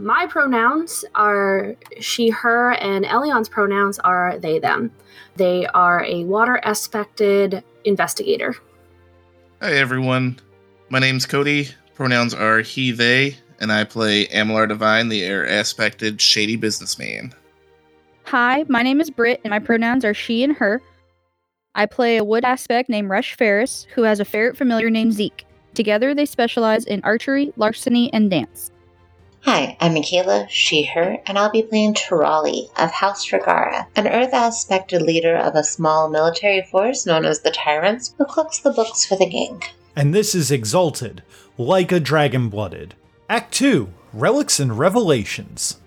My pronouns are she, her, and Elion's pronouns are they, them. They are a water aspected investigator. Hi everyone, my name's Cody. Pronouns are he, they, and I play Amalar Divine, the air aspected shady businessman. Hi, my name is Britt, and my pronouns are she and her. I play a wood aspect named Rush Ferris, who has a ferret familiar named Zeke. Together, they specialize in archery, larceny, and dance. Hi, I'm Michaela, she, her, and I'll be playing Tirali of House Ragara, an Earth aspected leader of a small military force known as the Tyrants, who cooks the books for the gang. and this is Exalted, like a dragon blooded. Act 2 Relics and Revelations.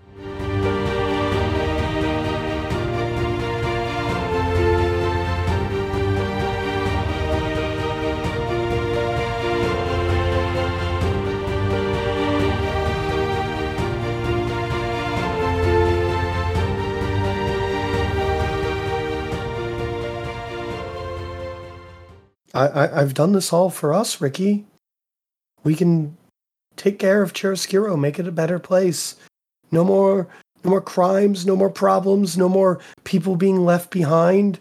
I, I I've done this all for us, Riki. We can take care of Chiaroscuro, make it a better place. No more no more crimes, no more problems, no more people being left behind.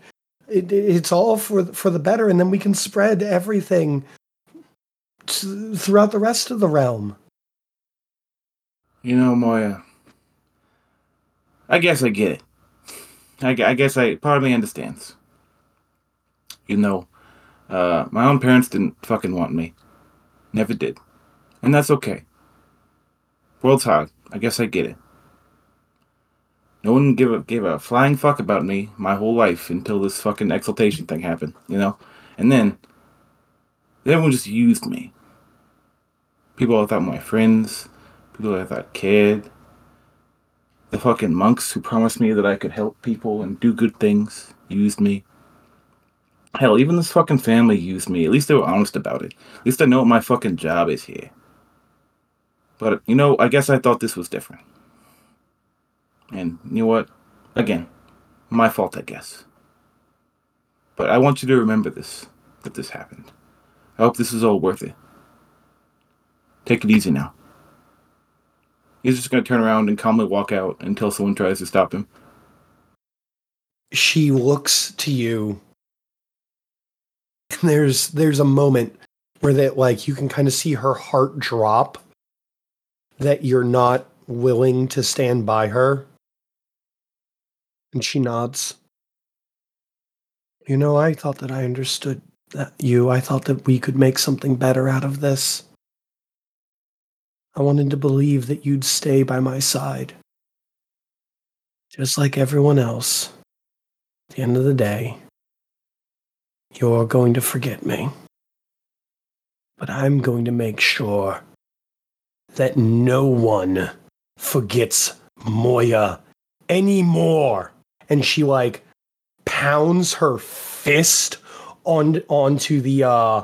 It, it- it's all for for the better, and then we can spread everything throughout the rest of the realm. You know, Moiya. I guess I get it. I, I guess I part of me understands. You know, uh, my own parents didn't fucking want me. Never did. And that's okay. World's hard. I guess I get it. No one gave a gave a flying fuck about me my whole life until this fucking exaltation thing happened, you know? And then everyone just used me. People I thought my friends, people I thought cared. The fucking monks who promised me that I could help people and do good things used me. Hell, even this fucking family used me. At least they were honest about it. At least I know what my fucking job is here. But, you know, I guess I thought this was different. And you know what? Again, my fault, I guess. But I want you to remember this that this happened. I hope this is all worth it. Take it easy now. He's just gonna turn around and calmly walk out until someone tries to stop him. She looks to you. There's there's a moment where that like you can kind of see her heart drop that you're not willing to stand by her. And she nods. You know, I thought that I understood that you. I thought that we could make something better out of this. I wanted to believe that you'd stay by my side. Just like everyone else. At the end of the day, you're going to forget me. But I'm going to make sure that no one forgets Moiya anymore. And she like pounds her fist on onto the uh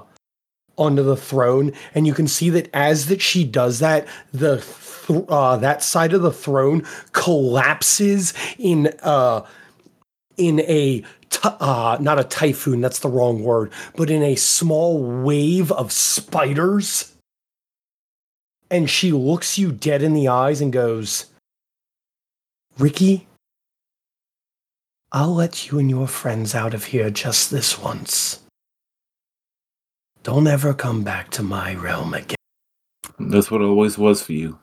onto the throne and you can see that as that she does that the th- uh that side of the throne collapses in uh in a t- uh not a typhoon that's the wrong word but in a small wave of spiders and she looks you dead in the eyes and goes Riki I'll let you and your friends out of here just this once don't ever come back to my realm again That's what it always was for you,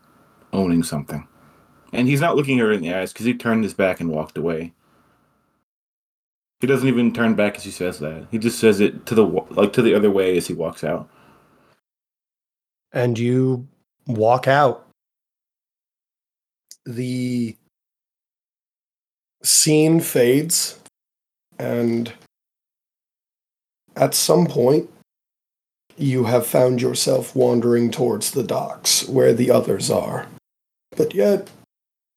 owning something. And he's not looking her in the eyes because he turned his back and walked away. He doesn't even turn back as he says that. He just says it to the like to the other way as he walks out. and you walk out. The scene fades, and at some point, you have found yourself wandering towards the docks where the others are. But yet,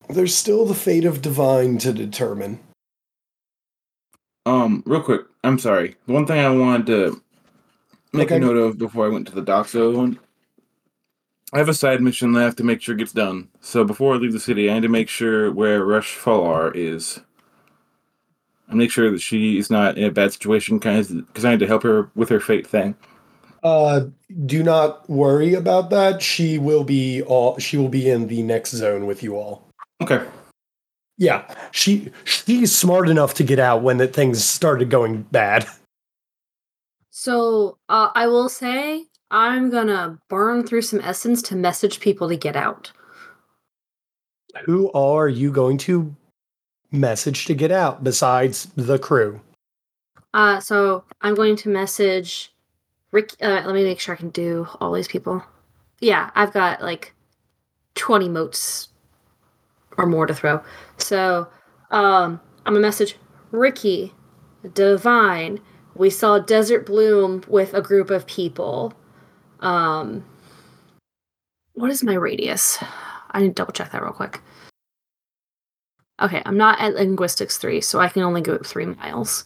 there's still the fate of Divine to determine. Um, real quick, I'm sorry. The one thing I wanted to make Okay. a note of before I went to the dock zone. I have a side mission that I have to make sure it gets done. So before I leave the city, I need to make sure where Rush Falar is. And make sure that she is not in a bad situation, kind of, because I need to help her with her fate thing. Uh, do not worry about that. She will be all. She will be in the next zone with you all. Okay. Yeah, she she's smart enough to get out when the things started going bad. So uh, I will say I'm gonna burn through some essence to message people to get out. Who are you going to message to get out besides the crew? Uh, so I'm going to message Rick. Uh, let me make sure I can do all these people. Yeah, I've got like 20 motes or more to throw. So um, I'm gonna message Riki, Divine. We saw Desert Bloom with a group of people. Um, what is my radius? I need to double check that real quick. Okay, I'm not at linguistics three, so I can only go three miles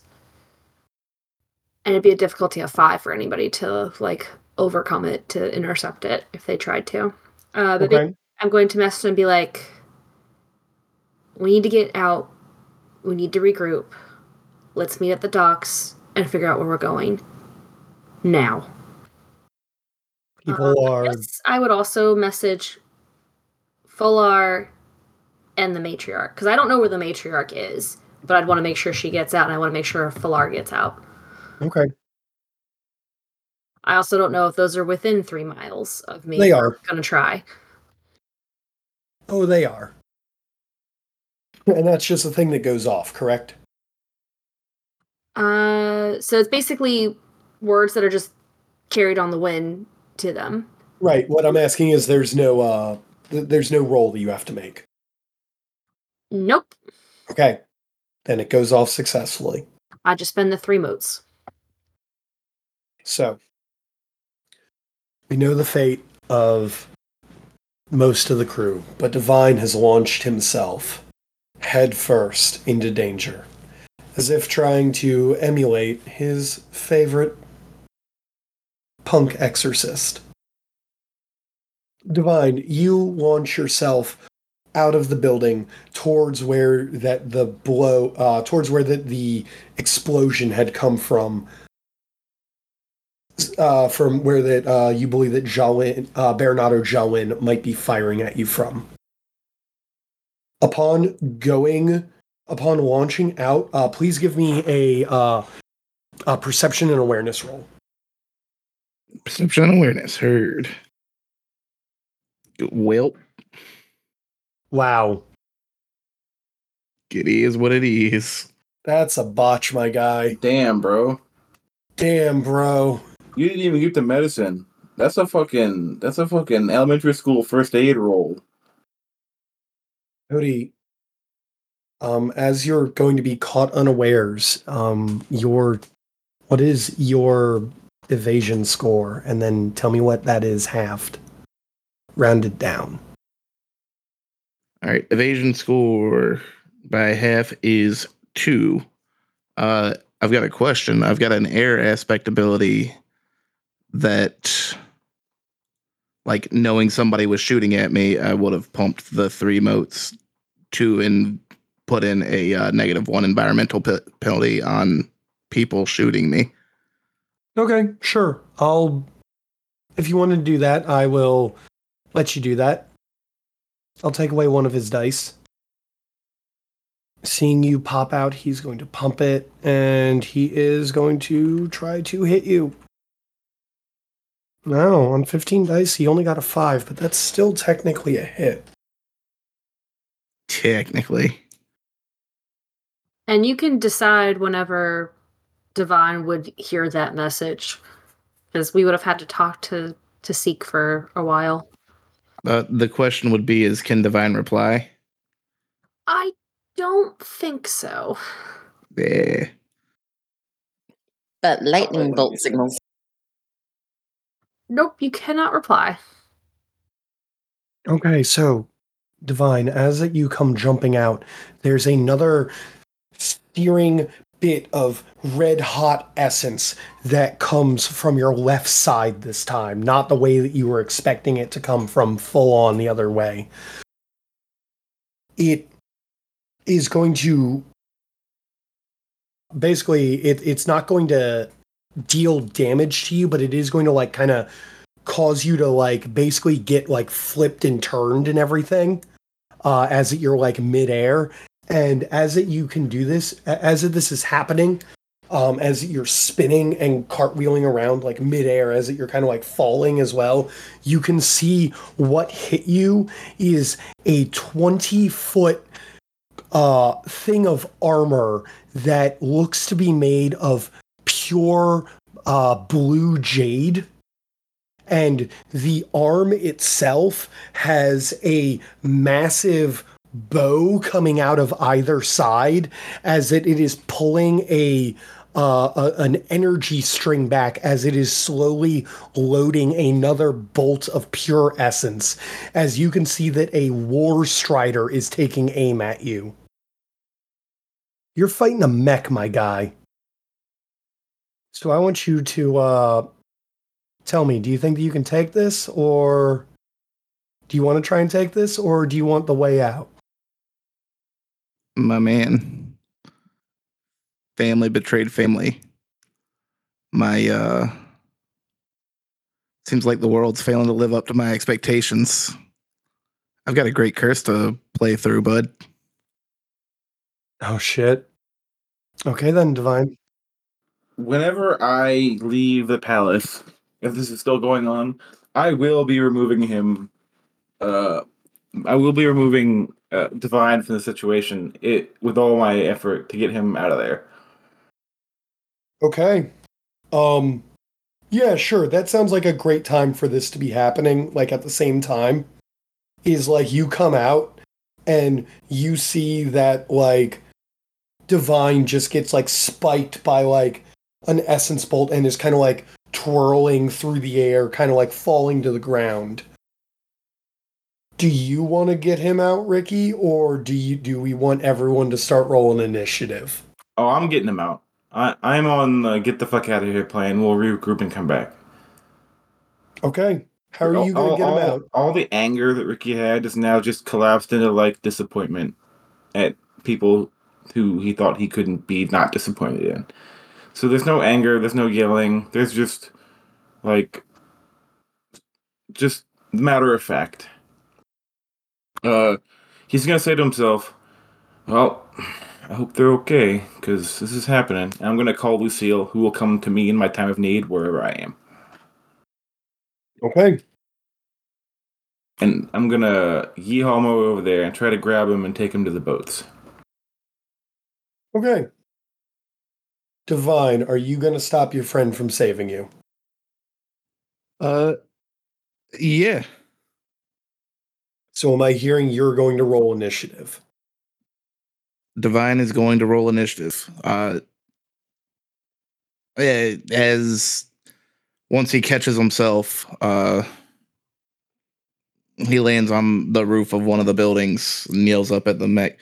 and it'd be a difficulty of five for anybody to like overcome it to intercept it if they tried to. Uh, but Okay. I'm going to message and be like, "We need to get out. We need to regroup. Let's meet at the docks and figure out where we're going now." People Um, are Yes, I would also message Fular and the matriarch because I don't know where the matriarch is, but I'd want to make sure she gets out, and I want to make sure Fular gets out. okay. I also don't know if those are within three miles of me. They are. Gonna try. Oh, they are. And that's just a thing that goes off, correct? Uh, so it's basically words that are just carried on the wind to them. Right. What I'm asking is, there's no uh, th- there's no roll that you have to make. Nope. Okay. Then it goes off successfully. I just spend the three motes. So we know the fate of most of the crew, but Divine has launched himself head first into danger, as if trying to emulate his favorite punk exorcist. Divine, you launch yourself out of the building towards where that the blow uh, towards where the, the explosion had come from uh, from where that uh, you believe that Jalin, uh, Bernardo Jalin might be firing at you from. Upon going, upon launching out, uh, please give me a, uh, a perception and awareness roll. Perception and awareness. Heard. Well, Wow, it is what it is. that's a botch, my guy. Damn, bro. Damn, bro. You didn't even get the medicine. That's a fucking that's a fucking elementary school first aid roll. Cody, um, as you're going to be caught unawares, um, your what is your evasion score, and then tell me what that is halved, rounded down. All right, evasion score by half is two. Uh, I've got a question. I've got an air aspect ability that, like, knowing somebody was shooting at me, I would have pumped the three motes to and put in a uh, negative one environmental pe- penalty on people shooting me. Okay, sure. I'll. If you want to do that, I will let you do that. I'll take away one of his dice. Seeing you pop out, he's going to pump it, and he is going to try to hit you. No, on 15 dice, he only got a 5, but that's still technically a hit. Technically, And you can decide whenever Divine would hear that message, because we would have had to talk to to Seek for a while. uh, the question would be: Is can Divine reply? I don't think so. Yeah. But lightning bolt signals. Nope, you cannot reply. Okay, so Divine, as that you come jumping out, there's another searing bit of red hot essence that comes from your left side this time, not the way that you were expecting it to come from full on the other way. It is going to basically it, it's not going to deal damage to you, but it is going to like kind of cause you to like basically get like flipped and turned and everything uh, as you're like midair. And as it, you can do this, as this is happening, um, as you're spinning and cartwheeling around like midair, as you're kind of like falling as well, you can see what hit you is a 20 foot uh, thing of armor that looks to be made of pure uh, blue jade. And the arm itself has a massive bow coming out of either side as it, it is pulling a, uh, a an energy string back as it is slowly loading another bolt of pure essence. As you can see that a war strider is taking aim at you. You're fighting a mech, my guy. So I want you to uh, tell me, do you think that you can take this, or do you want to try and take this, or do you want the way out? My man. Family betrayed family. My uh seems like the world's failing to live up to my expectations. I've got a great curse to play through, bud. Oh shit. Okay then, Divine. Whenever I leave the palace, if this is still going on, I will be removing him. Uh, I will be removing uh, Divine from the situation. It with all my effort to get him out of there. Okay. Um yeah, sure. That sounds like a great time for this to be happening like at the same time. Is like you come out and you see that like Divine just gets like spiked by like an essence bolt and is kind of like twirling through the air, kind of like falling to the ground. Do you want to get him out, Riki, or do you do we want everyone to start rolling initiative? Oh, I'm getting him out. I I'm on uh, get the fuck out of here plan. We'll regroup and come back. Okay. How are you going to get him out? All the anger that Riki had is now just collapsed into like disappointment at people who he thought he couldn't be not disappointed in. So there's no anger, there's no yelling, there's just like just matter of fact. Uh he's gonna say to himself, Well, I hope they're okay, because this is happening. And I'm gonna call Lucille, who will come to me in my time of need wherever I am. Okay. And I'm gonna yeehaw him over there and try to grab him and take him to the boats. Okay. Divine, are you going to stop your friend from saving you? Uh yeah. So am I hearing you're going to roll initiative? Divine is going to roll initiative. Uh yeah, as once he catches himself, uh he lands on the roof of one of the buildings and yells up at the mech.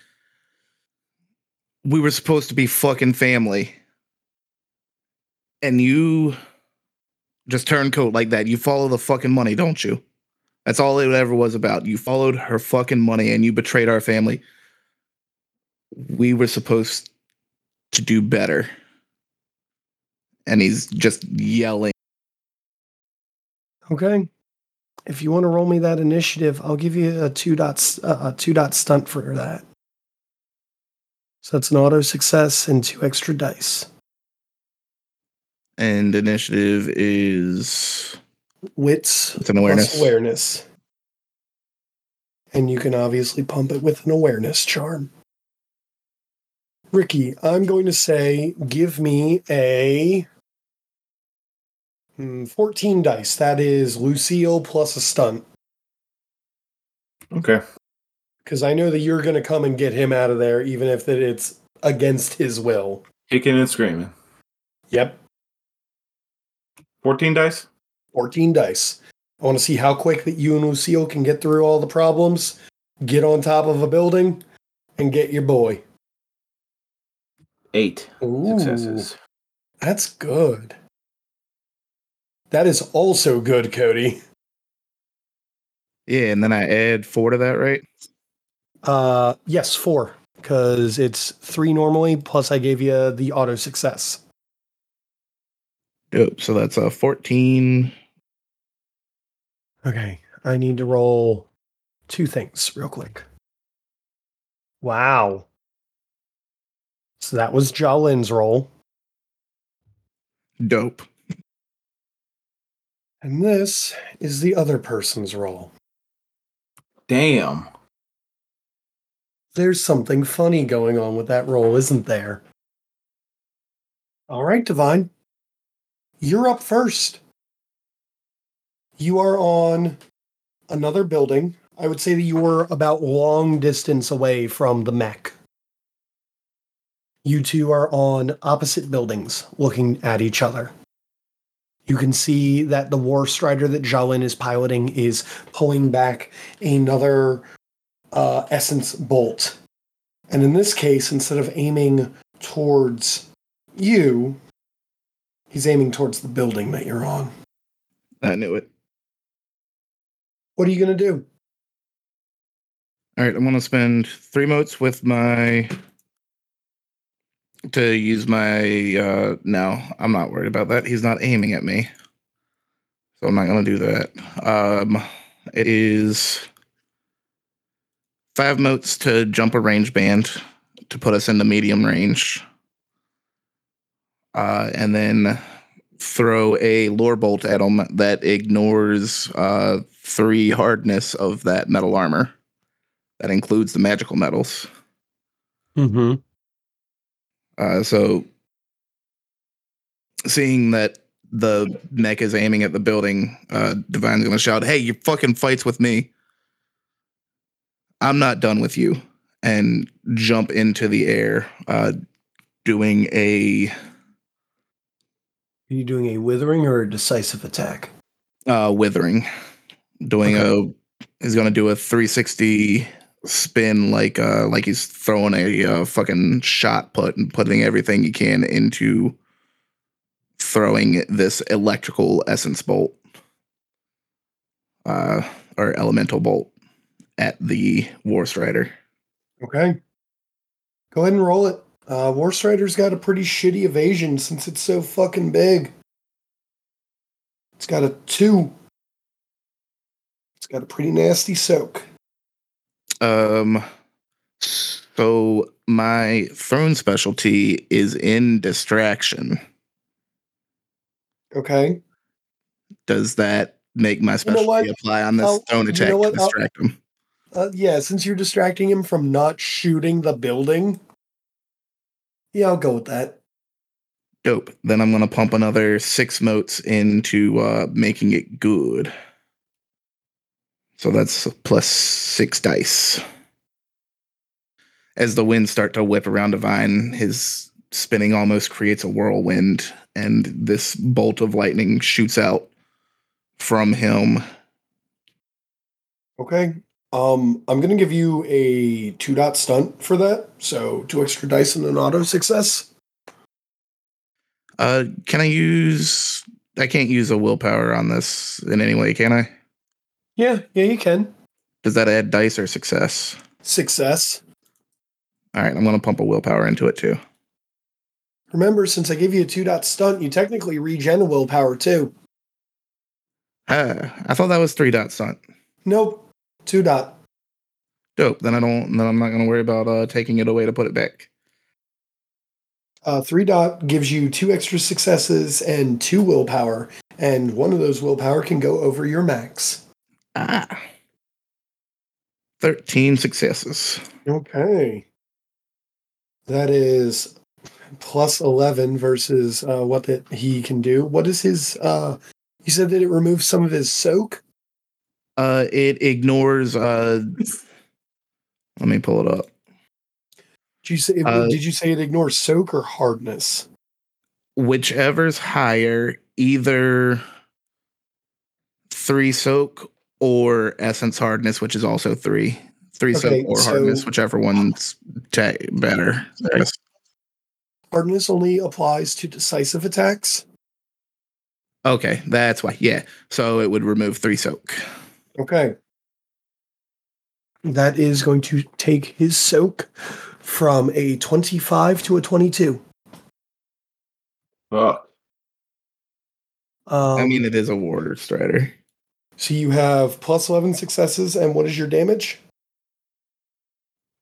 We were supposed to be fucking family. And you just turncoat like that. You follow the fucking money, don't you? That's all it ever was about. You followed her fucking money and you betrayed our family. We were supposed to do better. And he's just yelling. Okay. If you want to roll me that initiative, I'll give you a two dots uh, a two dot stunt for that. So that's an auto success and two extra dice. And initiative is Wits it's an awareness. plus awareness. And you can obviously pump it with an awareness charm. Riki, I'm going to say give me a hmm, 14 dice. That is Lucille plus a stunt. Okay. Because I know that you're going to come and get him out of there, even if that it's against his will. Kicking and screaming. Yep, 14 dice? 14 dice. I want to see how quick that you and Lucille can get through all the problems, get on top of a building, and get your boy. Eight Ooh, successes. That's good. That is also good, Cody. Yeah, and then I add four to that, right? Uh, yes, four, because it's three normally. Plus, I gave you the auto success. Dope. So that's a 14. Okay, I need to roll two things real quick. Wow. So that was Jalin's roll, Dope. and this is the other person's roll. Damn. There's something funny going on with that roll, isn't there? All right, Divine. You're up first. You are on another building. I would say that you were about long distance away from the mech. You two are on opposite buildings looking at each other. You can see that the War Strider that Jalin is piloting is pulling back another uh, essence bolt. And in this case, instead of aiming towards you, he's aiming towards the building that you're on. I knew it. What are you going to do? All right, I'm gonna spend three motes with my to use my uh no, I'm not worried about that. He's not aiming at me. So I'm not gonna do that. Um it is five motes to jump a range band to put us into medium range. Uh and then throw a lore bolt at him that ignores uh three hardness of that metal armor. That includes the magical metals. Mm-hmm. Uh, so, seeing that the mech is aiming at the building, uh, Divine's gonna shout, "Hey, you fucking fights with me! I'm not done with you!" And jump into the air, uh, doing a Are you doing a withering or a decisive attack? uh, withering, doing a. He's gonna do a 360 spin like uh like he's throwing a uh, fucking shot put and putting everything he can into throwing this electrical essence bolt uh or elemental bolt at the war strider Okay. Go ahead and roll it. Uh, War Strider's got a pretty shitty evasion since it's so fucking big. It's got a two. It's got a pretty nasty soak. um so my thrown specialty is in distraction Okay. does that make my You know specialty apply on this I'll- you attack know to what? I'll- him Uh, yeah, since you're distracting him from not shooting the building. Yeah, I'll go with that. Dope. Then I'm gonna pump another six motes into uh making it good. So that's plus six dice. As the winds start to whip around Divine, his spinning almost creates a whirlwind, and this bolt of lightning shoots out from him. Okay. Um, I'm gonna give you a two dot stunt for that. So two extra dice and an auto success. Uh can I use I can't use a willpower on this in any way, can I? Yeah, yeah, you can. Does that add dice or success? Success. All right, I'm gonna pump a willpower into it too. Remember, since I gave you a two dot stunt, you technically regen a willpower too. Ah, I thought that was three dot stunt. Nope. Two dot. Dope. Then I don't. Then I'm not gonna worry about uh, taking it away to put it back. Uh, three dot gives you two extra successes and two willpower, and one of those willpower can go over your max. Ah, thirteen successes. Okay. That is plus 11 versus uh, what that he can do. What is his uh you said that it removes some of his soak? Uh, it ignores. Uh, let me pull it up. Did you say Uh, did you say it ignores soak or hardness? Whichever's higher, either three soak or essence hardness, which is also three. Three Okay, soak or so- hardness, whichever one's ta- better. Hardness only applies to decisive attacks. Okay, that's why. Yeah. So it would remove three soak. Okay. That is going to take his soak from a 25 to a 22. Fuck. Um, I mean, it is a warder strider. so you have plus 11 successes, and what is your damage?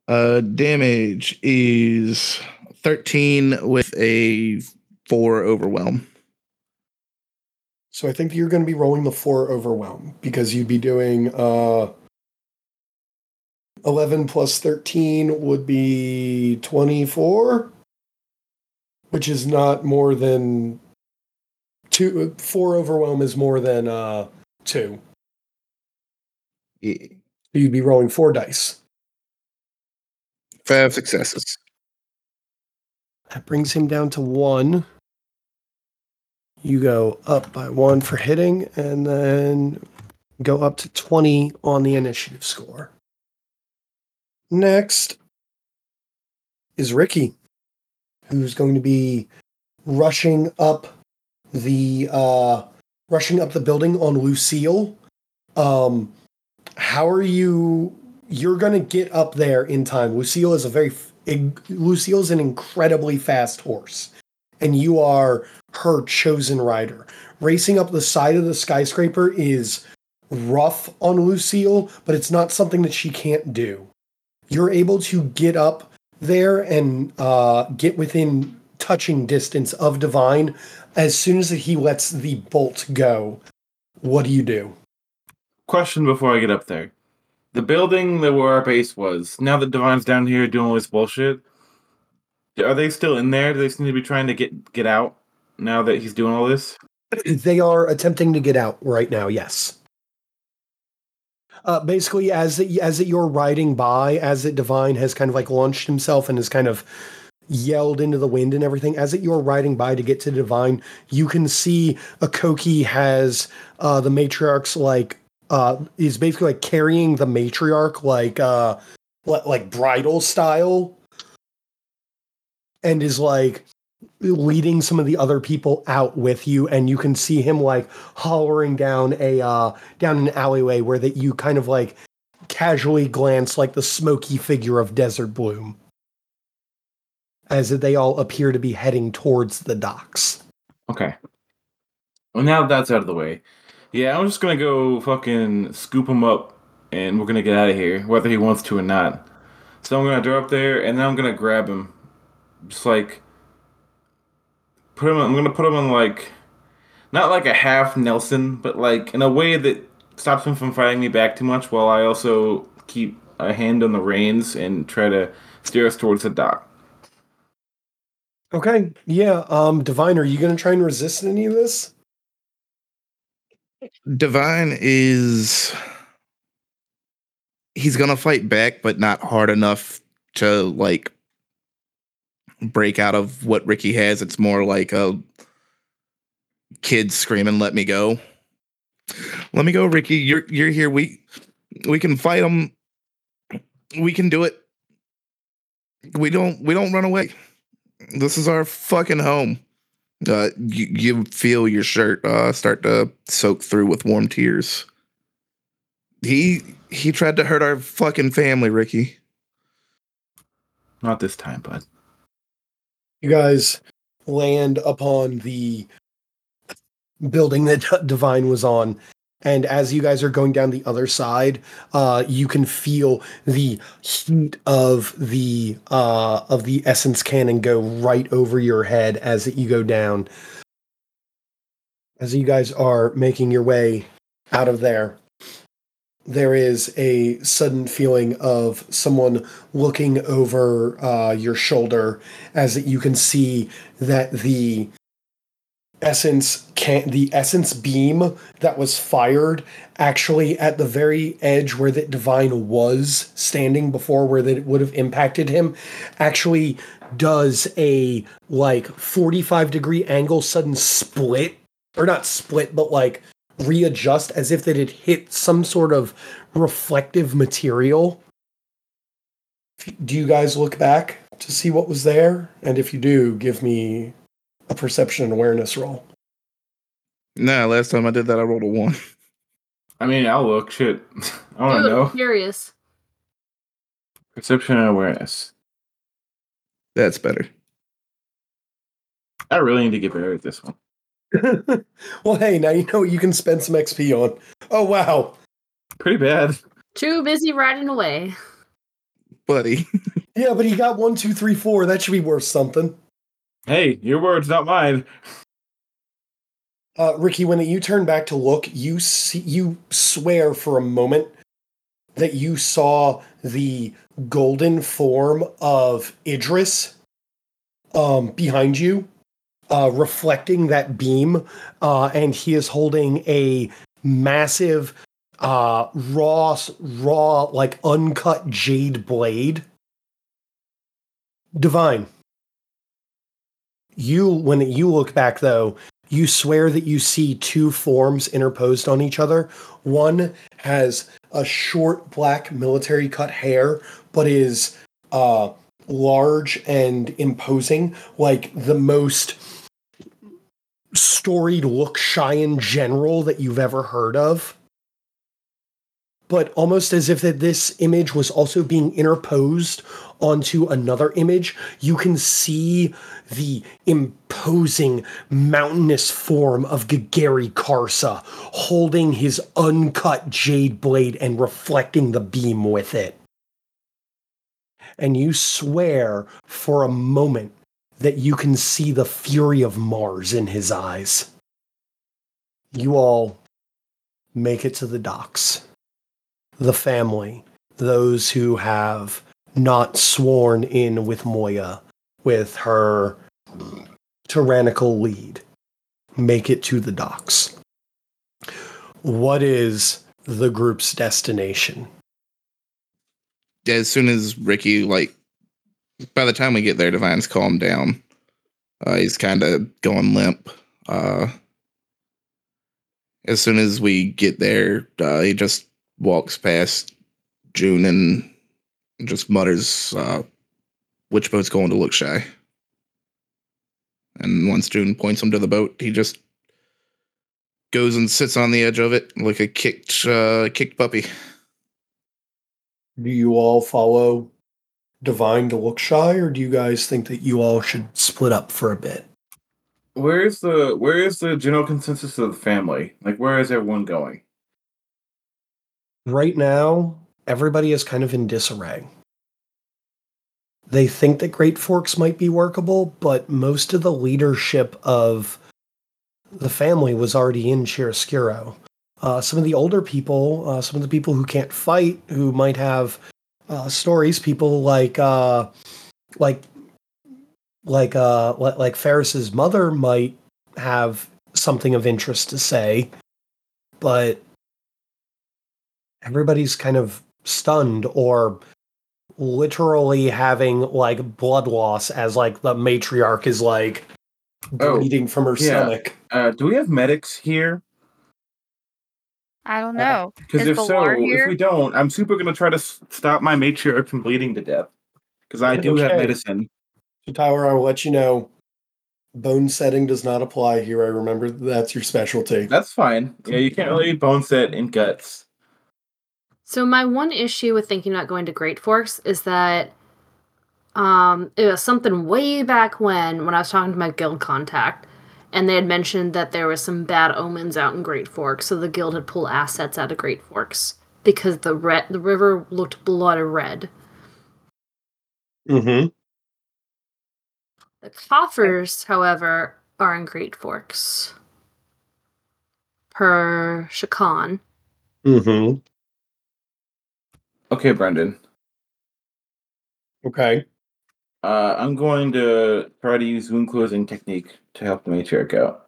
Uh, damage is 13 with a four overwhelm. So I think you're going to be rolling the four overwhelm because you'd be doing uh, 11 plus 13 would be 24, which is not more than two. Four overwhelm is more than uh, two. Yeah. You'd be rolling four dice. Five successes. That brings him down to one. You go up by one for hitting, and then go up to 20 on the initiative score. Next is Riki, who's going to be rushing up the uh, rushing up the building on Lucille. Um, how are you? You're going to get up there in time. Lucille is a very Lucille's an incredibly fast horse, and you are her chosen rider. Racing up the side of the skyscraper is rough on Lucille, but it's not something that she can't do. You're able to get up there and uh, get within touching distance of Divine. As soon as he lets the bolt go, what do you do? Question before I get up there. The building that where our base was, now that Divine's down here doing all this bullshit, are they still in there? Do they seem to be trying to get get out now that he's doing all this? They are attempting to get out right now. Yes. Uh, basically, as it, as it you're riding by, as it Divine has kind of like launched himself and has kind of yelled into the wind and everything. As it you're riding by to get to Divine, you can see Akoki has uh, the matriarchs like uh, is basically like carrying the matriarch like uh, like bridal style, and is like leading some of the other people out with you and you can see him like hollering down a uh down an alleyway where that you kind of like casually glance like the smoky figure of desert bloom as they all appear to be heading towards the docks Okay. Well, now that's out of the way, yeah, I'm just gonna go fucking scoop him up, and we're gonna get out of here, whether he wants to or not. So I'm gonna drive up there, and then I'm gonna grab him, just like put him. I'm gonna put him in like, not like a half Nelson, but like in a way that stops him from fighting me back too much, while I also keep a hand on the reins and try to steer us towards the dock. okay yeah um divine are you gonna try and resist any of this Divine is he's gonna fight back, but not hard enough to like break out of what Riki has. It's more like a kid screaming, "Let me go! Let me go, Riki! You're you're here. We we can fight them. We can do it. We don't we don't run away. This is our fucking home." Uh, you, you feel your shirt uh, start to soak through with warm tears. He he tried to hurt our fucking family, Riki. Not this time, bud. You guys land upon the building that Divine was on. And as you guys are going down the other side, uh, you can feel the heat of the uh, of the essence cannon go right over your head as you go down. As you guys are making your way out of there, there is a sudden feeling of someone looking over uh, your shoulder as you can see that the essence can the essence beam that was fired actually at the very edge where the divine was standing before where that it would have impacted him actually does a like 45 degree angle sudden split or not split but like readjust as if that it hit some sort of reflective material Do you guys look back to see what was there? And if you do, give me a perception and awareness roll. Nah, last time I did that, I rolled a one. I mean, I'll look. Shit. I want to Dude, know. Curious. Perception and awareness. That's better. I really need to get better at this one. well, hey, now you know what you can spend some XP on. Oh, wow. Pretty bad. Too busy riding away. Buddy. Yeah, but he got one, two, three, four. That should be worth something. Hey, your words, not mine. Uh, Riki, when you turn back to look, you see, you swear for a moment that you saw the golden form of Idris um, behind you, uh, reflecting that beam, uh, and he is holding a massive, uh, raw, raw, like uncut jade blade. Divine. You, when you look back though, you swear that you see two forms interposed on each other. One has a short black military cut hair, but is uh, large and imposing, like the most storied Lookshyan general that you've ever heard of. But almost as if that this image was also being interposed onto another image, you can see the imposing mountainous form of Gagari Karsa holding his uncut jade blade and reflecting the beam with it. And you swear for a moment that you can see the fury of Mars in his eyes. You all make it to the docks. The family, those who have not sworn in with Moiya, with her tyrannical lead, make it to the docks. What is the group's destination? As soon as Riki, like, by the time we get there, Divine's calmed down. Uh, he's kind of going limp. Uh, as soon as we get there, uh, he just walks past June and just mutters, uh, which boat's going to Lookshy. And once June points him to the boat, he just goes and sits on the edge of it like a kicked uh, kicked puppy. Do you all follow Divine to Lookshy, or do you guys think that you all should split up for a bit? Where is the where is the general consensus of the family? Like, where is everyone going? Right now, everybody is kind of in disarray. They think that Great Forks might be workable, but most of the leadership of the family was already in Chiaroscuro. Uh, some of the older people, uh, some of the people who can't fight, who might have uh, stories, people like uh, like like uh, like Ferris's mother might have something of interest to say, but everybody's kind of stunned or literally having like blood loss as like the matriarch is like Oh, bleeding from her yeah. stomach. Uh, do we have medics here? I don't Uh, know. Because Is if so, here? if we don't, I'm super gonna try to s- stop my matriarch from bleeding to death. Because I do have medicine. So Tyler, I will let you know. Bone setting does not apply here. I remember that's your specialty. That's fine. Yeah, you can't really bone set in guts. So my one issue with thinking about going to Great Forks is that um it was something way back when when I was talking to my guild contact and they had mentioned that there was some bad omens out in Great Forks, so the guild had pulled assets out of Great Forks because the red the river looked blood red. Mm-hmm. The coffers, however, are in Great Forks. Per Shakan. Mm-hmm. Okay, Brendan. Okay. Uh, I'm going to try to use wound closing technique to help the matriarch out.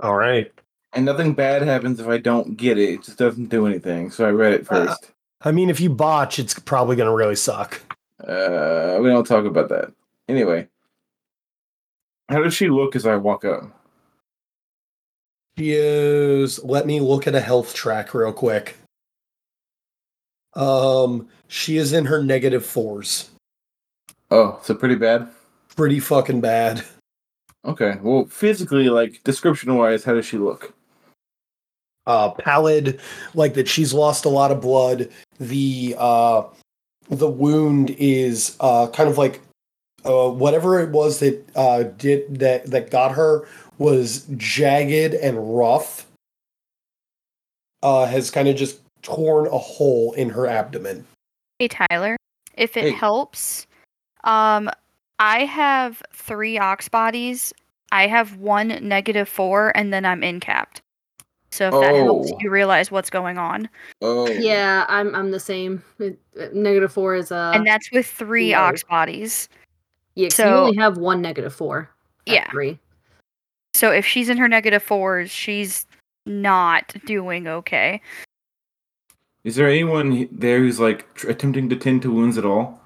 All right. And nothing bad happens if I don't get it. It just doesn't do anything. So I read it Uh, first. I mean, if you botch, it's probably going to really suck. Uh, we don't talk about that. Anyway, how does she look as I walk up? She is. Let me look at a health track real quick. Um, she is in her negative fours. Oh, so pretty bad. Pretty fucking bad. Okay. Well, physically, like description wise, how does she look? uh pallid like that she's lost a lot of blood the uh the wound is uh kind of like uh whatever it was that uh did that that got her was jagged and rough uh has kind of just torn a hole in her abdomen Hey Tyler, if it Hey. helps, um, I have three ox bodies. I have one negative four, and then I'm incapped. So if that helps Oh. you realize what's going on, Oh. Yeah, I'm I'm the same. Uh, Negative four is uh and that's with three low. ox bodies. Yeah, so- you only have one negative four. Yeah. Three. So if she's in her negative fours, she's not doing okay. Is there anyone there who's like attempting to tend to wounds at all?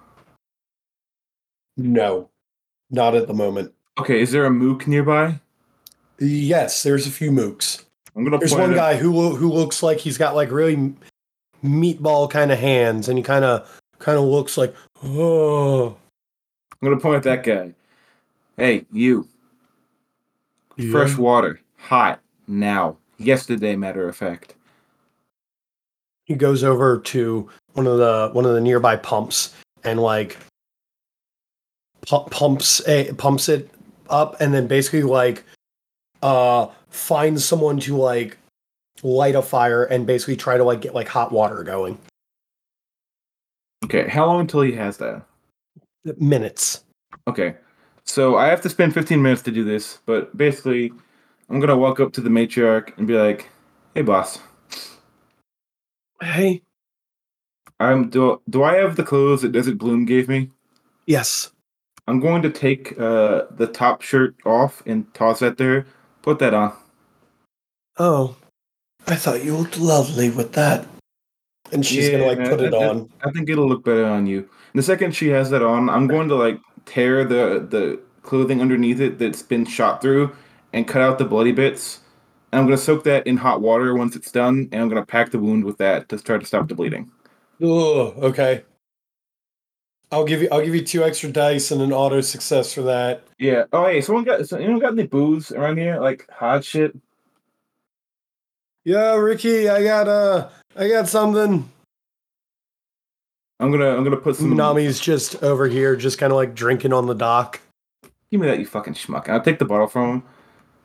No not at the moment Okay. Is there a mook nearby? yes there's a few mooks I'm gonna. There's point one guy who who looks like he's got like really meatball kind of hands, and he kind of kind of looks like oh I'm gonna point at that guy. Hey, you. Fresh water, hot now. Yesterday, matter of fact. He goes over to one of the one of the nearby pumps and like pu- pumps a, pumps it up, and then basically like uh finds someone to like light a fire and basically try to like get like hot water going. Okay. How long until he has that? Minutes. Okay. So I have to spend 15 minutes to do this, but basically, I'm gonna walk up to the matriarch and be like, "Hey, boss, Hey. I'm do do I have the clothes that Desert Bloom gave me? Yes. I'm going to take uh the top shirt off and toss that there. Put that on. Oh, I thought you looked lovely with that. And she's gonna like Yeah, put it that- that- on. I think it'll look better on you. And the second she has that on, I'm going to like tear the the clothing underneath it that's been shot through and cut out the bloody bits. And I'm gonna soak that in hot water once it's done, and I'm gonna pack the wound with that to try to stop the bleeding. Oh, okay. I'll give you I'll give you two extra dice and an auto success for that. Yeah. Oh, hey, someone got so, anyone got any booze around here? Like hot shit. Yeah, Riki, I got uh I got something. I'm gonna I'm gonna put some. Nami's just over here, just kind of like drinking on the dock. Give me that, you fucking schmuck. And I'll take the bottle from him,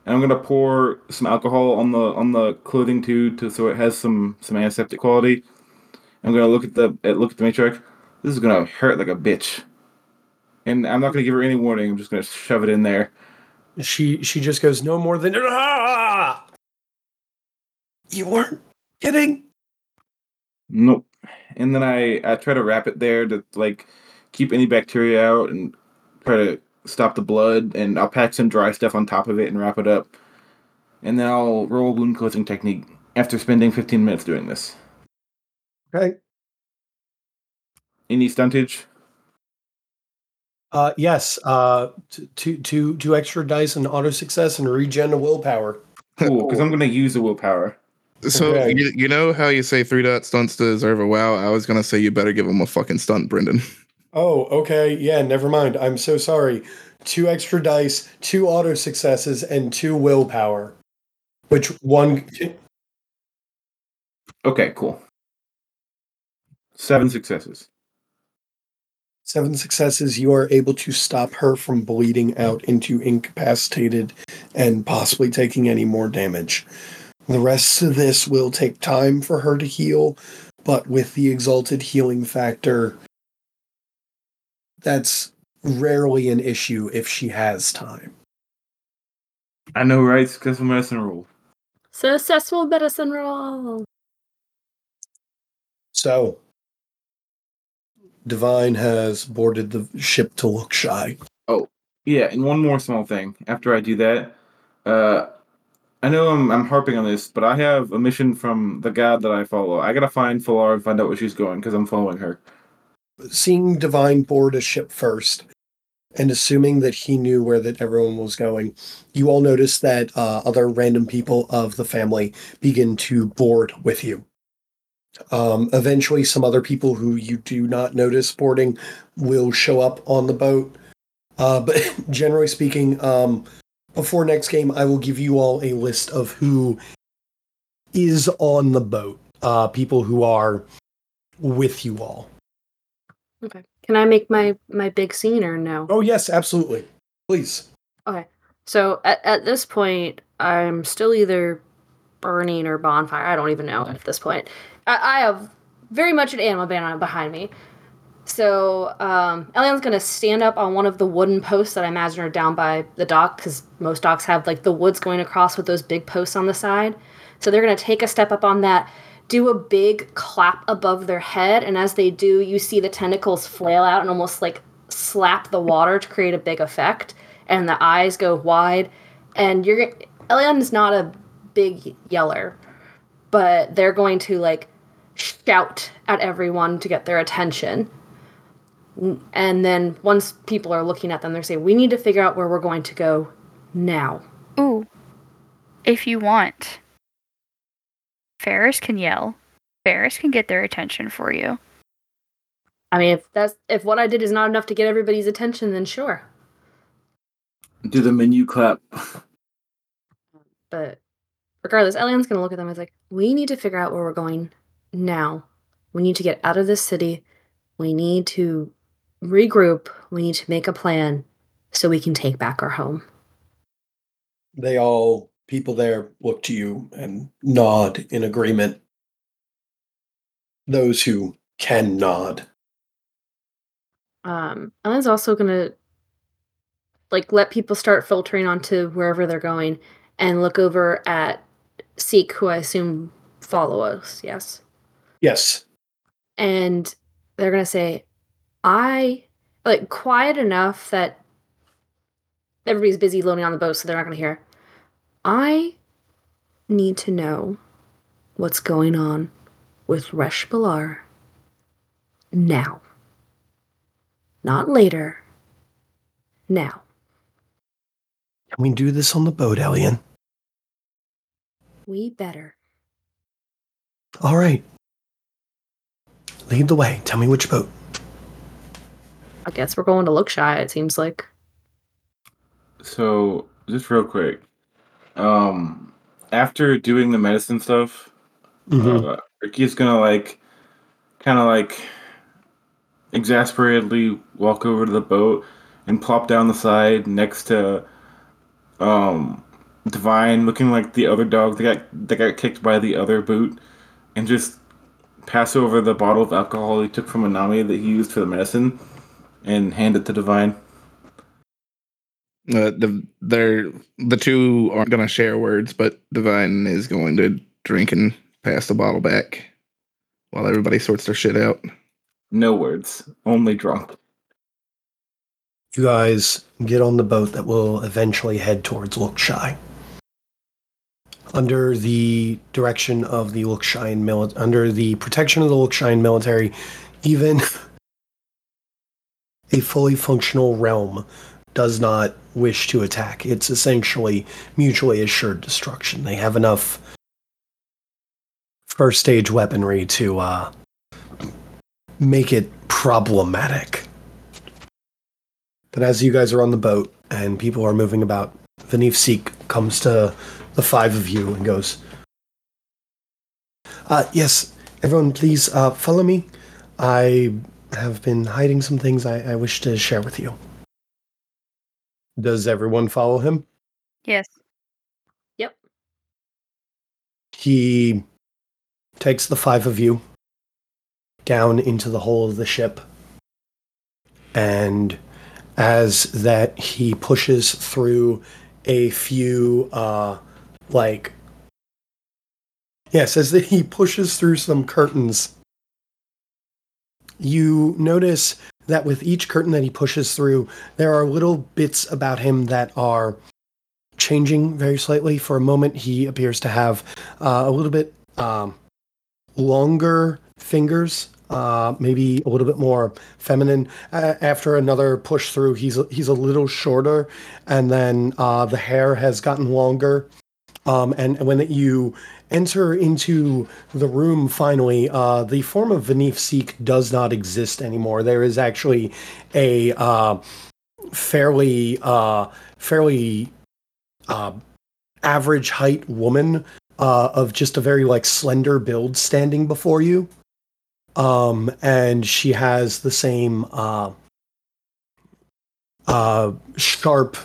and I'm gonna pour some alcohol on the on the clothing too, to so it has some some antiseptic quality. I'm gonna look at the at, look at the matriarch. This is gonna hurt like a bitch, and I'm not gonna give her any warning. I'm just gonna shove it in there. She she just goes no more than ah! You weren't kidding. Nope. And then I I try to wrap it there to like keep any bacteria out and try to stop the blood. And I'll pack some dry stuff on top of it and wrap it up. And then I'll roll wound closing technique after spending 15 minutes doing this. Okay. Any stuntage? Uh yes. Uh two two two extra dice and auto success and regen of willpower. Cool, because I'm gonna use the willpower. So Okay. you, you know how you say three dot stunts deserve a wow? I was gonna say you better give him a fucking stunt, Brendan. Oh, okay. Yeah, never mind. I'm so sorry. Two extra dice, two auto successes, and two willpower. Which one? Okay, cool. Seven successes. Seven successes. You are able to stop her from bleeding out into incapacitated and possibly taking any more damage. The rest of this will take time for her to heal, but with the exalted healing factor, that's rarely an issue if she has time. I know, right? Successful medicine roll. Successful medicine roll. So, Divine has boarded the ship to Lookshy. Oh, yeah, and one more small thing. After I do that, uh, I know I'm, I'm harping on this, but I have a mission from the god that I follow. I gotta find Falar and find out where she's going because I'm following her. Seeing Divine board a ship first, and assuming that he knew where that everyone was going, you all notice that uh, other random people of the family begin to board with you. Um, eventually, some other people who you do not notice boarding will show up on the boat. Uh, but generally speaking, um, before next game, I will give you all a list of who is on the boat. Uh, people who are with you all. Okay. Can I make my my big scene or no? Oh yes, absolutely. Please. Okay. So at, at this point, I'm still either burning or bonfire. I don't even know at this point. I, I have very much an anima banner behind me. So um, gonna stand up on one of the wooden posts that I imagine are down by the dock, because most docks have like the woods going across with those big posts on the side. So they're gonna take a step up on that, do a big clap above their head, and as they do, you see the tentacles flail out and almost like slap the water to create a big effect, and the eyes go wide. And you're is not a big yeller, but they're going to like shout at everyone to get their attention. And then once people are looking at them, they're saying, "We need to figure out where we're going to go now." Ooh. If you want, Ferris can yell. Ferris can get their attention for you. I mean, if that's if what I did is not enough to get everybody's attention, then sure. Do the menu clap. But regardless, Elion's gonna look at them and is like, "We need to figure out where we're going now. We need to get out of this city. We need to regroup. We need to make a plan so we can take back our home." They all people there look to you and nod in agreement. Those who can nod. Um, Ellen's also gonna like let people start filtering onto wherever they're going and look over at Seek, who I assume follow us. Yes, Yes. and they're gonna say, "I like quiet enough that everybody's busy loading on the boat, so they're not gonna hear." I need to know what's going on with Resh Balar now. Not later. Now. Can we do this on the boat, Elian? We better. All right. Lead the way. Tell me which boat. I guess we're going to Lookshy, it seems like. So, just real quick. Um, after doing the medicine stuff, Mhm. uh, Riki's gonna like, kind of like, exasperatedly walk over to the boat and plop down the side next to, um, Divine, looking like the other dog that got that got kicked by the other boot, and just pass over the bottle of alcohol he took from Anami that he used for the medicine, and hand it to Divine. Uh, the they're the two aren't gonna share words, but Divine is going to drink and pass the bottle back while everybody sorts their shit out. No words, only drunk. You guys get on the boat that will eventually head towards Lookshy. Under the direction of the Lookshyan mili- under the protection of the Lookshyan military, even a fully functional realm does not wish to attack. It's essentially mutually assured destruction. They have enough first stage weaponry to uh, make it problematic. But as you guys are on the boat and people are moving about, Vanif Seek comes to the five of you and goes, uh, Yes, everyone, please uh, follow me. I have been hiding some things I, I wish to share with you. Does everyone follow him? Yes. Yep. He takes the five of you down into the hull of the ship. And as that he pushes through a few uh like yes as that he pushes through some curtains you notice that with each curtain that he pushes through there are little bits about him that are changing very slightly for a moment he appears to have uh, a little bit um, longer fingers uh, maybe a little bit more feminine. Uh, after another push through, he's he's a little shorter, and then uh, the hair has gotten longer. Um, and when you enter into the room finally, uh, the form of Vanif Seek does not exist anymore. There is actually a uh, fairly uh, fairly uh, average height woman uh, of just a very like slender build standing before you. Um, and she has the same uh, sharp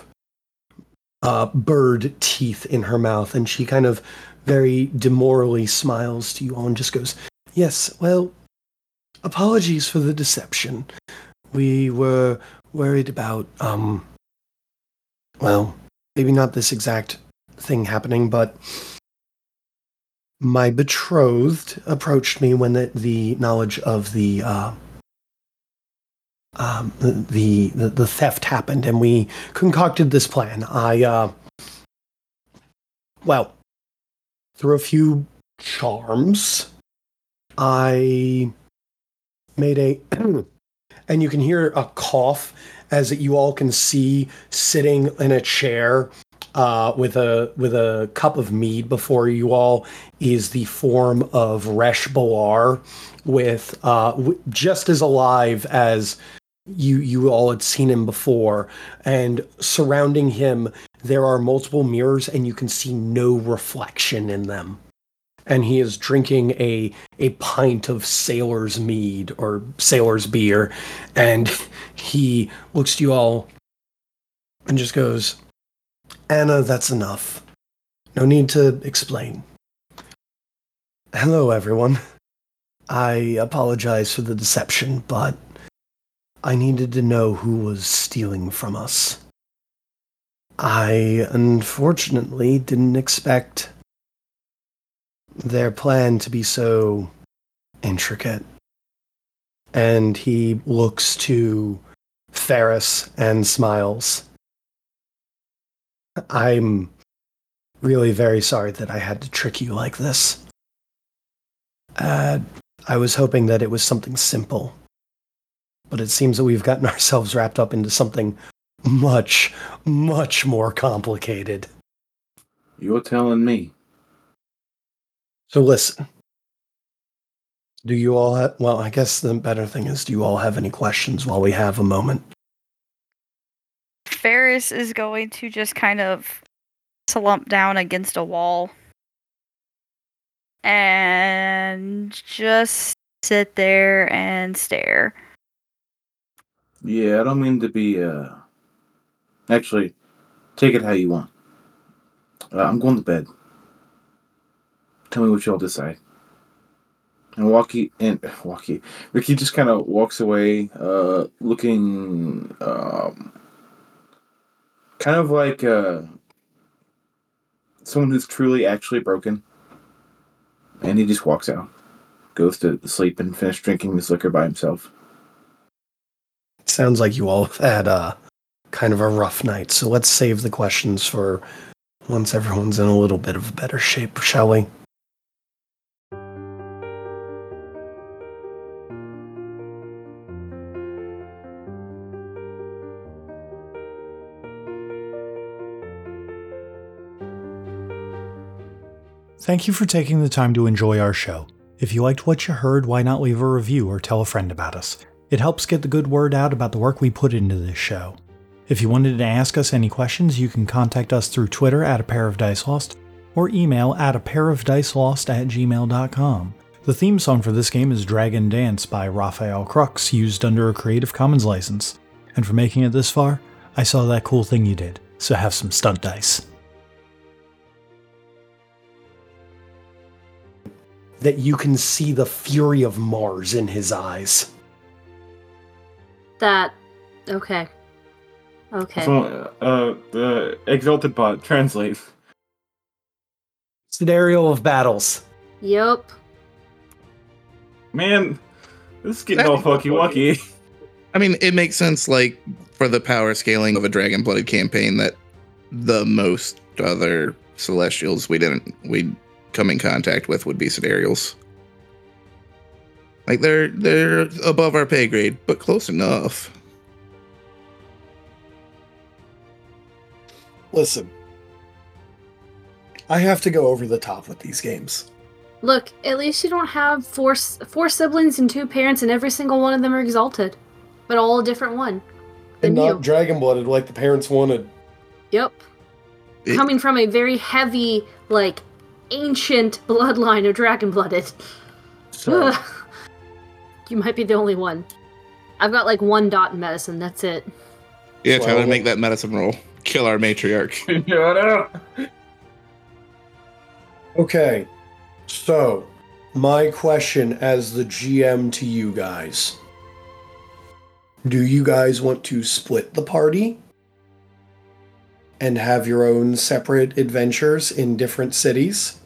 uh, bird teeth in her mouth, and she kind of very demorally smiles to you all and just goes, Yes, well, apologies for the deception. We were worried about, um, well, maybe not this exact thing happening, but my betrothed approached me when the, the knowledge of the, uh, um, the, the the theft happened, and we concocted this plan. I, uh, well, through a few charms, I made a, and you can hear a cough as you all can see sitting in a chair uh, with a with a cup of mead before you all is the form of Resh Balar, with uh, w- just as alive as you you all had seen him before, and surrounding him there are multiple mirrors, and you can see no reflection in them. And he is drinking a a pint of sailor's mead or sailor's beer, and he looks to you all and just goes, Anna, that's enough. No need to explain. Hello, everyone. I apologize for the deception, but I needed to know who was stealing from us. I unfortunately didn't expect their plan to be so intricate. And he looks to Ferris and smiles. I'm really very sorry that I had to trick you like this. Uh, I was hoping that it was something simple, but it seems that we've gotten ourselves wrapped up into something much, much more complicated. You're telling me. So listen. Do you all have, well, I guess the better thing is, do you all have any questions while we have a moment? Ferris is going to just kind of slump down against a wall and just sit there and stare. Yeah, I don't mean to be. uh Actually, take it how you want. Uh, I'm going to bed. Tell me what y'all decide. And Walkie and Walkie, Riki just kind of walks away, uh, looking, um, kind of like uh, someone who's truly actually broken. And he just walks out, goes to sleep, and finish drinking his liquor by himself. Sounds like you all have had uh, kind of a rough night, so let's save the questions for once everyone's in a little bit of a better shape, shall we? Thank you for taking the time to enjoy our show. If you liked what you heard, why not leave a review or tell a friend about us? It helps get the good word out about the work we put into this show. If you wanted to ask us any questions, you can contact us through Twitter at a pair of dice lost or email at a pair of dice lost at gmail.com. The theme song for this game is Dragon Dance by Rafael Krux, used under a Creative Commons license. And for making it this far, I saw that cool thing you did, so have some stunt dice. That you can see the fury of Mars in his eyes. That okay. Okay. So, uh, the exalted bot translate. Sidereal of battles. Yep. Man, this is getting all fucky wucky. I mean, it makes sense, like for the power scaling of a dragon blooded campaign, that the most other celestials we didn't we come in contact with would be Sidereals. Like they're they're above our pay grade, but close enough. Listen, I have to go over the top with these games. Look, at least you don't have four four siblings and two parents, and every single one of them are exalted, but all a different one. And not you. dragon blooded like the parents wanted. Yep. It- Coming from a very heavy, like ancient bloodline of dragon blooded. So you might be the only one. I've got like one dot in medicine. That's it. Yeah, Well, to make that medicine roll. Kill our matriarch. Okay. So, my question as the GM to you guys. Do you guys want to split the party and have your own separate adventures in different cities?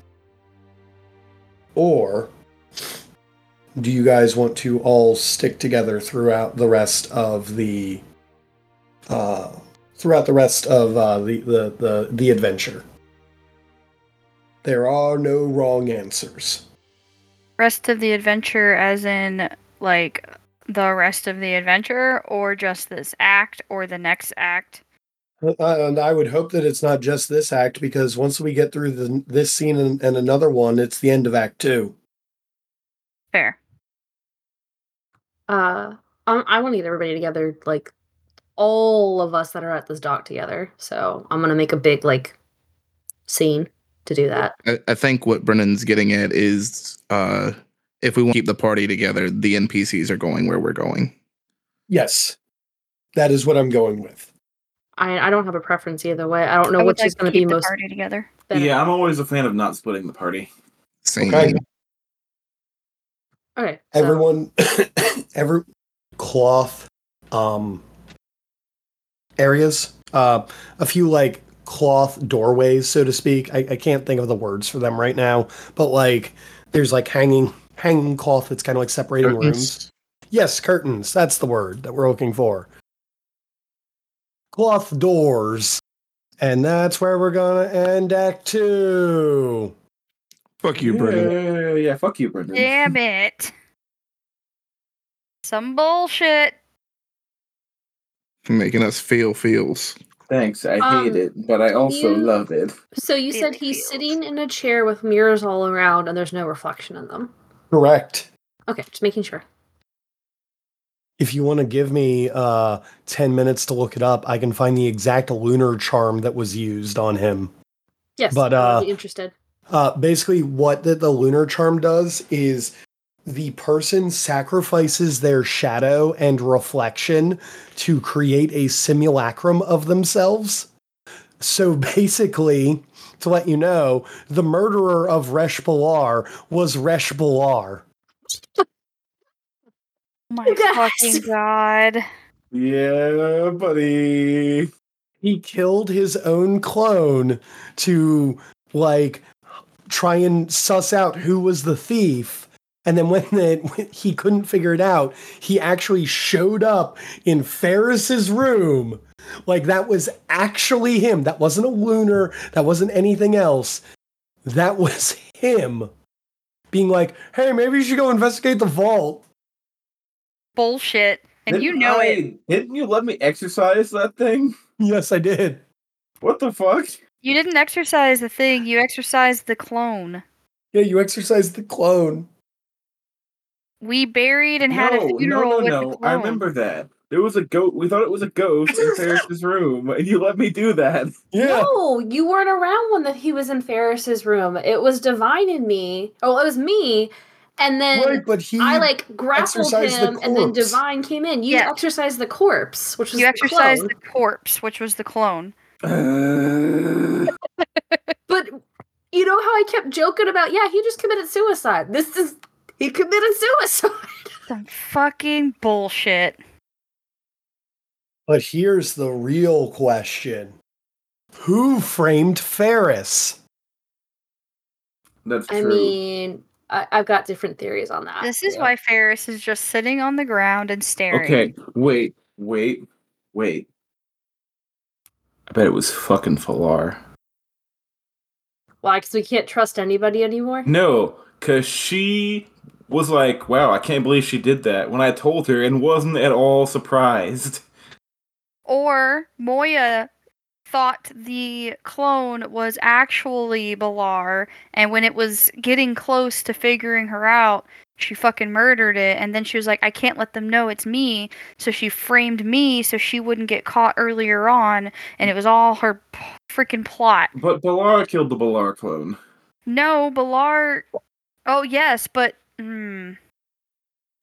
Or do you guys want to all stick together throughout the rest of the uh throughout the rest of uh the the the, the adventure? There are no wrong answers. Rest of the adventure, as in like the rest of the adventure, or just this act or the next act. Uh, And I would hope that it's not just this act because once we get through the, this scene and, and another one, it's the end of Act Two. Fair. Uh, I, I want to get everybody together, like all of us that are at this dock together. So I'm gonna make a big like scene to do that. I, I think what Brennan's getting at is uh, if we want to keep the party together, the NPCs are going where we're going. Yes, that is what I'm going with. I I don't have a preference either way. I don't know I which is like to gonna be the most. party together. better. Yeah, I'm always a fan of not splitting the party. Same. Okay. Okay. so- Everyone, every cloth um areas, uh, a few like cloth doorways, so to speak. I, I can't think of the words for them right now, but like there's like hanging hanging cloth that's kind of like separating rooms. Yes, curtains. That's the word that we're looking for. Cloth doors. And that's where we're going to end Act Two. Fuck you, Brennan. Yeah, yeah, fuck you, Brendan. Damn it. Some bullshit. Making us feel feels. Thanks, I Um, hate it, but I also you- love it. So you said he's feels. sitting in a chair with mirrors all around, and there's no reflection in them. Correct. Okay, just making sure. If you want to give me uh, 10 minutes to look it up, I can find the exact lunar charm that was used on him. Yes, But, I would uh, be interested. Uh, basically, what the, the lunar charm does is the person sacrifices their shadow and reflection to create a simulacrum of themselves. So basically, to let you know, the murderer of Resh Balar was Resh Balar. Oh my You guys. fucking god. Yeah, buddy. He killed his own clone to like try and suss out who was the thief. And then when, the, when he couldn't figure it out, he actually showed up in Ferris's room. Like that was actually him. That wasn't a lunar. That wasn't anything else. That was him being like, "Hey, maybe you should go investigate the vault." Bullshit. And you Didn't know I- it. Didn't you let me exercise that thing? Yes, I did. What the fuck? You didn't exercise the thing, you exercised the clone. Yeah, you exercised the clone. We buried and had a no, funeral no, with no, the no. clone. I remember that. There was a goat. We thought it was a ghost in Ferris's room, and you let me do that. Yeah. No, you weren't around when that he was in Ferris's room. It was Divine and me. Oh, it was me. And then Right, but he I like grappled exercised the him, and then. Divine came in. You Yeah. exercised the corpse, which was the You the exercised clone. the corpse, which was the clone. Uh, But you know how I kept joking about? Yeah, he just committed suicide. This is he committed suicide. Some fucking bullshit. But here's the real question Who framed Ferris? that's true. I mean, I, I've got different theories on that. This is too. why Ferris is just sitting on the ground and staring. okay, wait, wait, wait. I bet it was fucking Falar. Why? Because we can't trust anybody anymore. No, because she was like, wow, I can't believe she did that when I told her and wasn't at all surprised. Or Moiya thought the clone was actually Balar, and when it was getting close to figuring her out, she fucking murdered it. And then she was like, I can't let them know it's me. So she framed me so she wouldn't get caught earlier on, and it was all her p- freaking plot. But Balar killed the Balar clone. No, Balar. Oh, yes, but. Mm,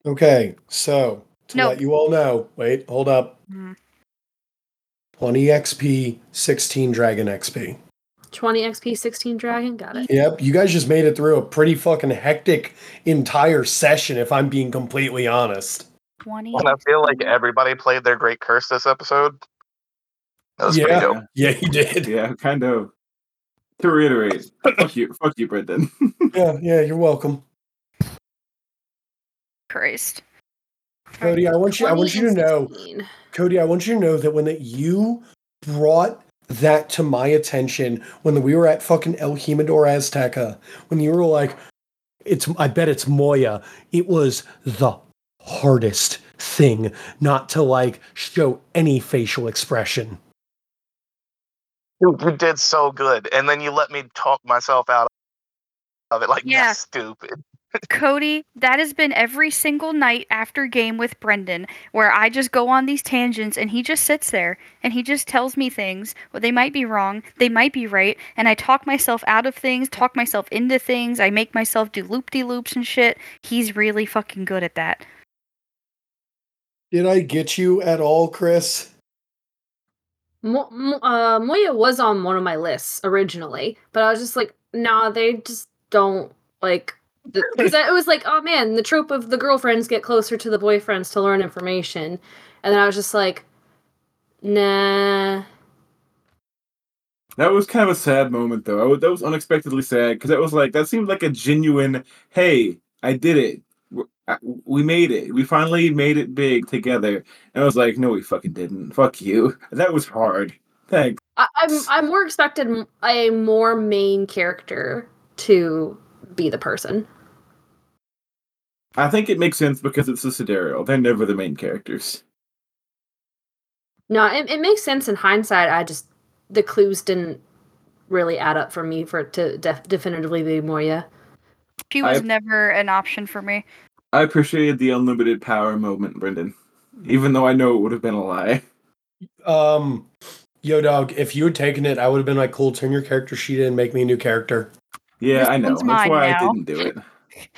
Okay, so to No. let you all know, wait, hold up. Mm. 20 XP, 16 Dragon XP. 20 XP, 16 dragon. Got it. Yep, you guys just made it through a pretty fucking hectic entire session, if I'm being completely honest. 20. And I feel like everybody played their great curse this episode. That was Yeah. pretty dope. Yeah, you did. Yeah, kind of. To reiterate, fuck you, fuck you, Brendan. Yeah, yeah, you're welcome. Christ. Cody, I want you I want you to know Cody, I want you to know that when that you brought that to my attention when we were at fucking El Jimador Azteca, when you were like, it's I bet it's Moiya, it was the hardest thing not to like show any facial expression. You you did so good, and then you let me talk myself out of it. Like, Yeah. that's stupid. Cody, that has been every single night after game with Brendan, where I just go on these tangents and he just sits there and he just tells me things. Well, they might be wrong, they might be right, and I talk myself out of things, talk myself into things, I make myself do loop de loops and shit. He's really fucking good at that. Did I get you at all, Chris? Mo- Mo- uh, Moiya was on one of my lists originally, but I was just like, nah, they just don't like. Because it was like, oh man, the trope of the girlfriends get closer to the boyfriends to learn information, and then I was just like, nah. That was kind of a sad moment, though. I w- that was unexpectedly sad because that was like that seemed like a genuine. Hey, I did it. I- We made it. We finally made it big together. And I was like, no, we fucking didn't. Fuck you. That was hard. Thanks. I- I'm I more expected a more main character to be the person. I think it makes sense because it's a Sidereal. They're never the main characters. No, it, it makes sense in hindsight. I just the clues didn't really add up for me for it to def- definitively be Moiya. She was I- never an option for me. I appreciated the unlimited power moment, Brendan. Even though I know it would have been a lie. Um Yo dog, if you had taken it, I would have been like, cool, turn your character sheet in, make me a new character. Yeah, This I know. That's mine why I didn't do it.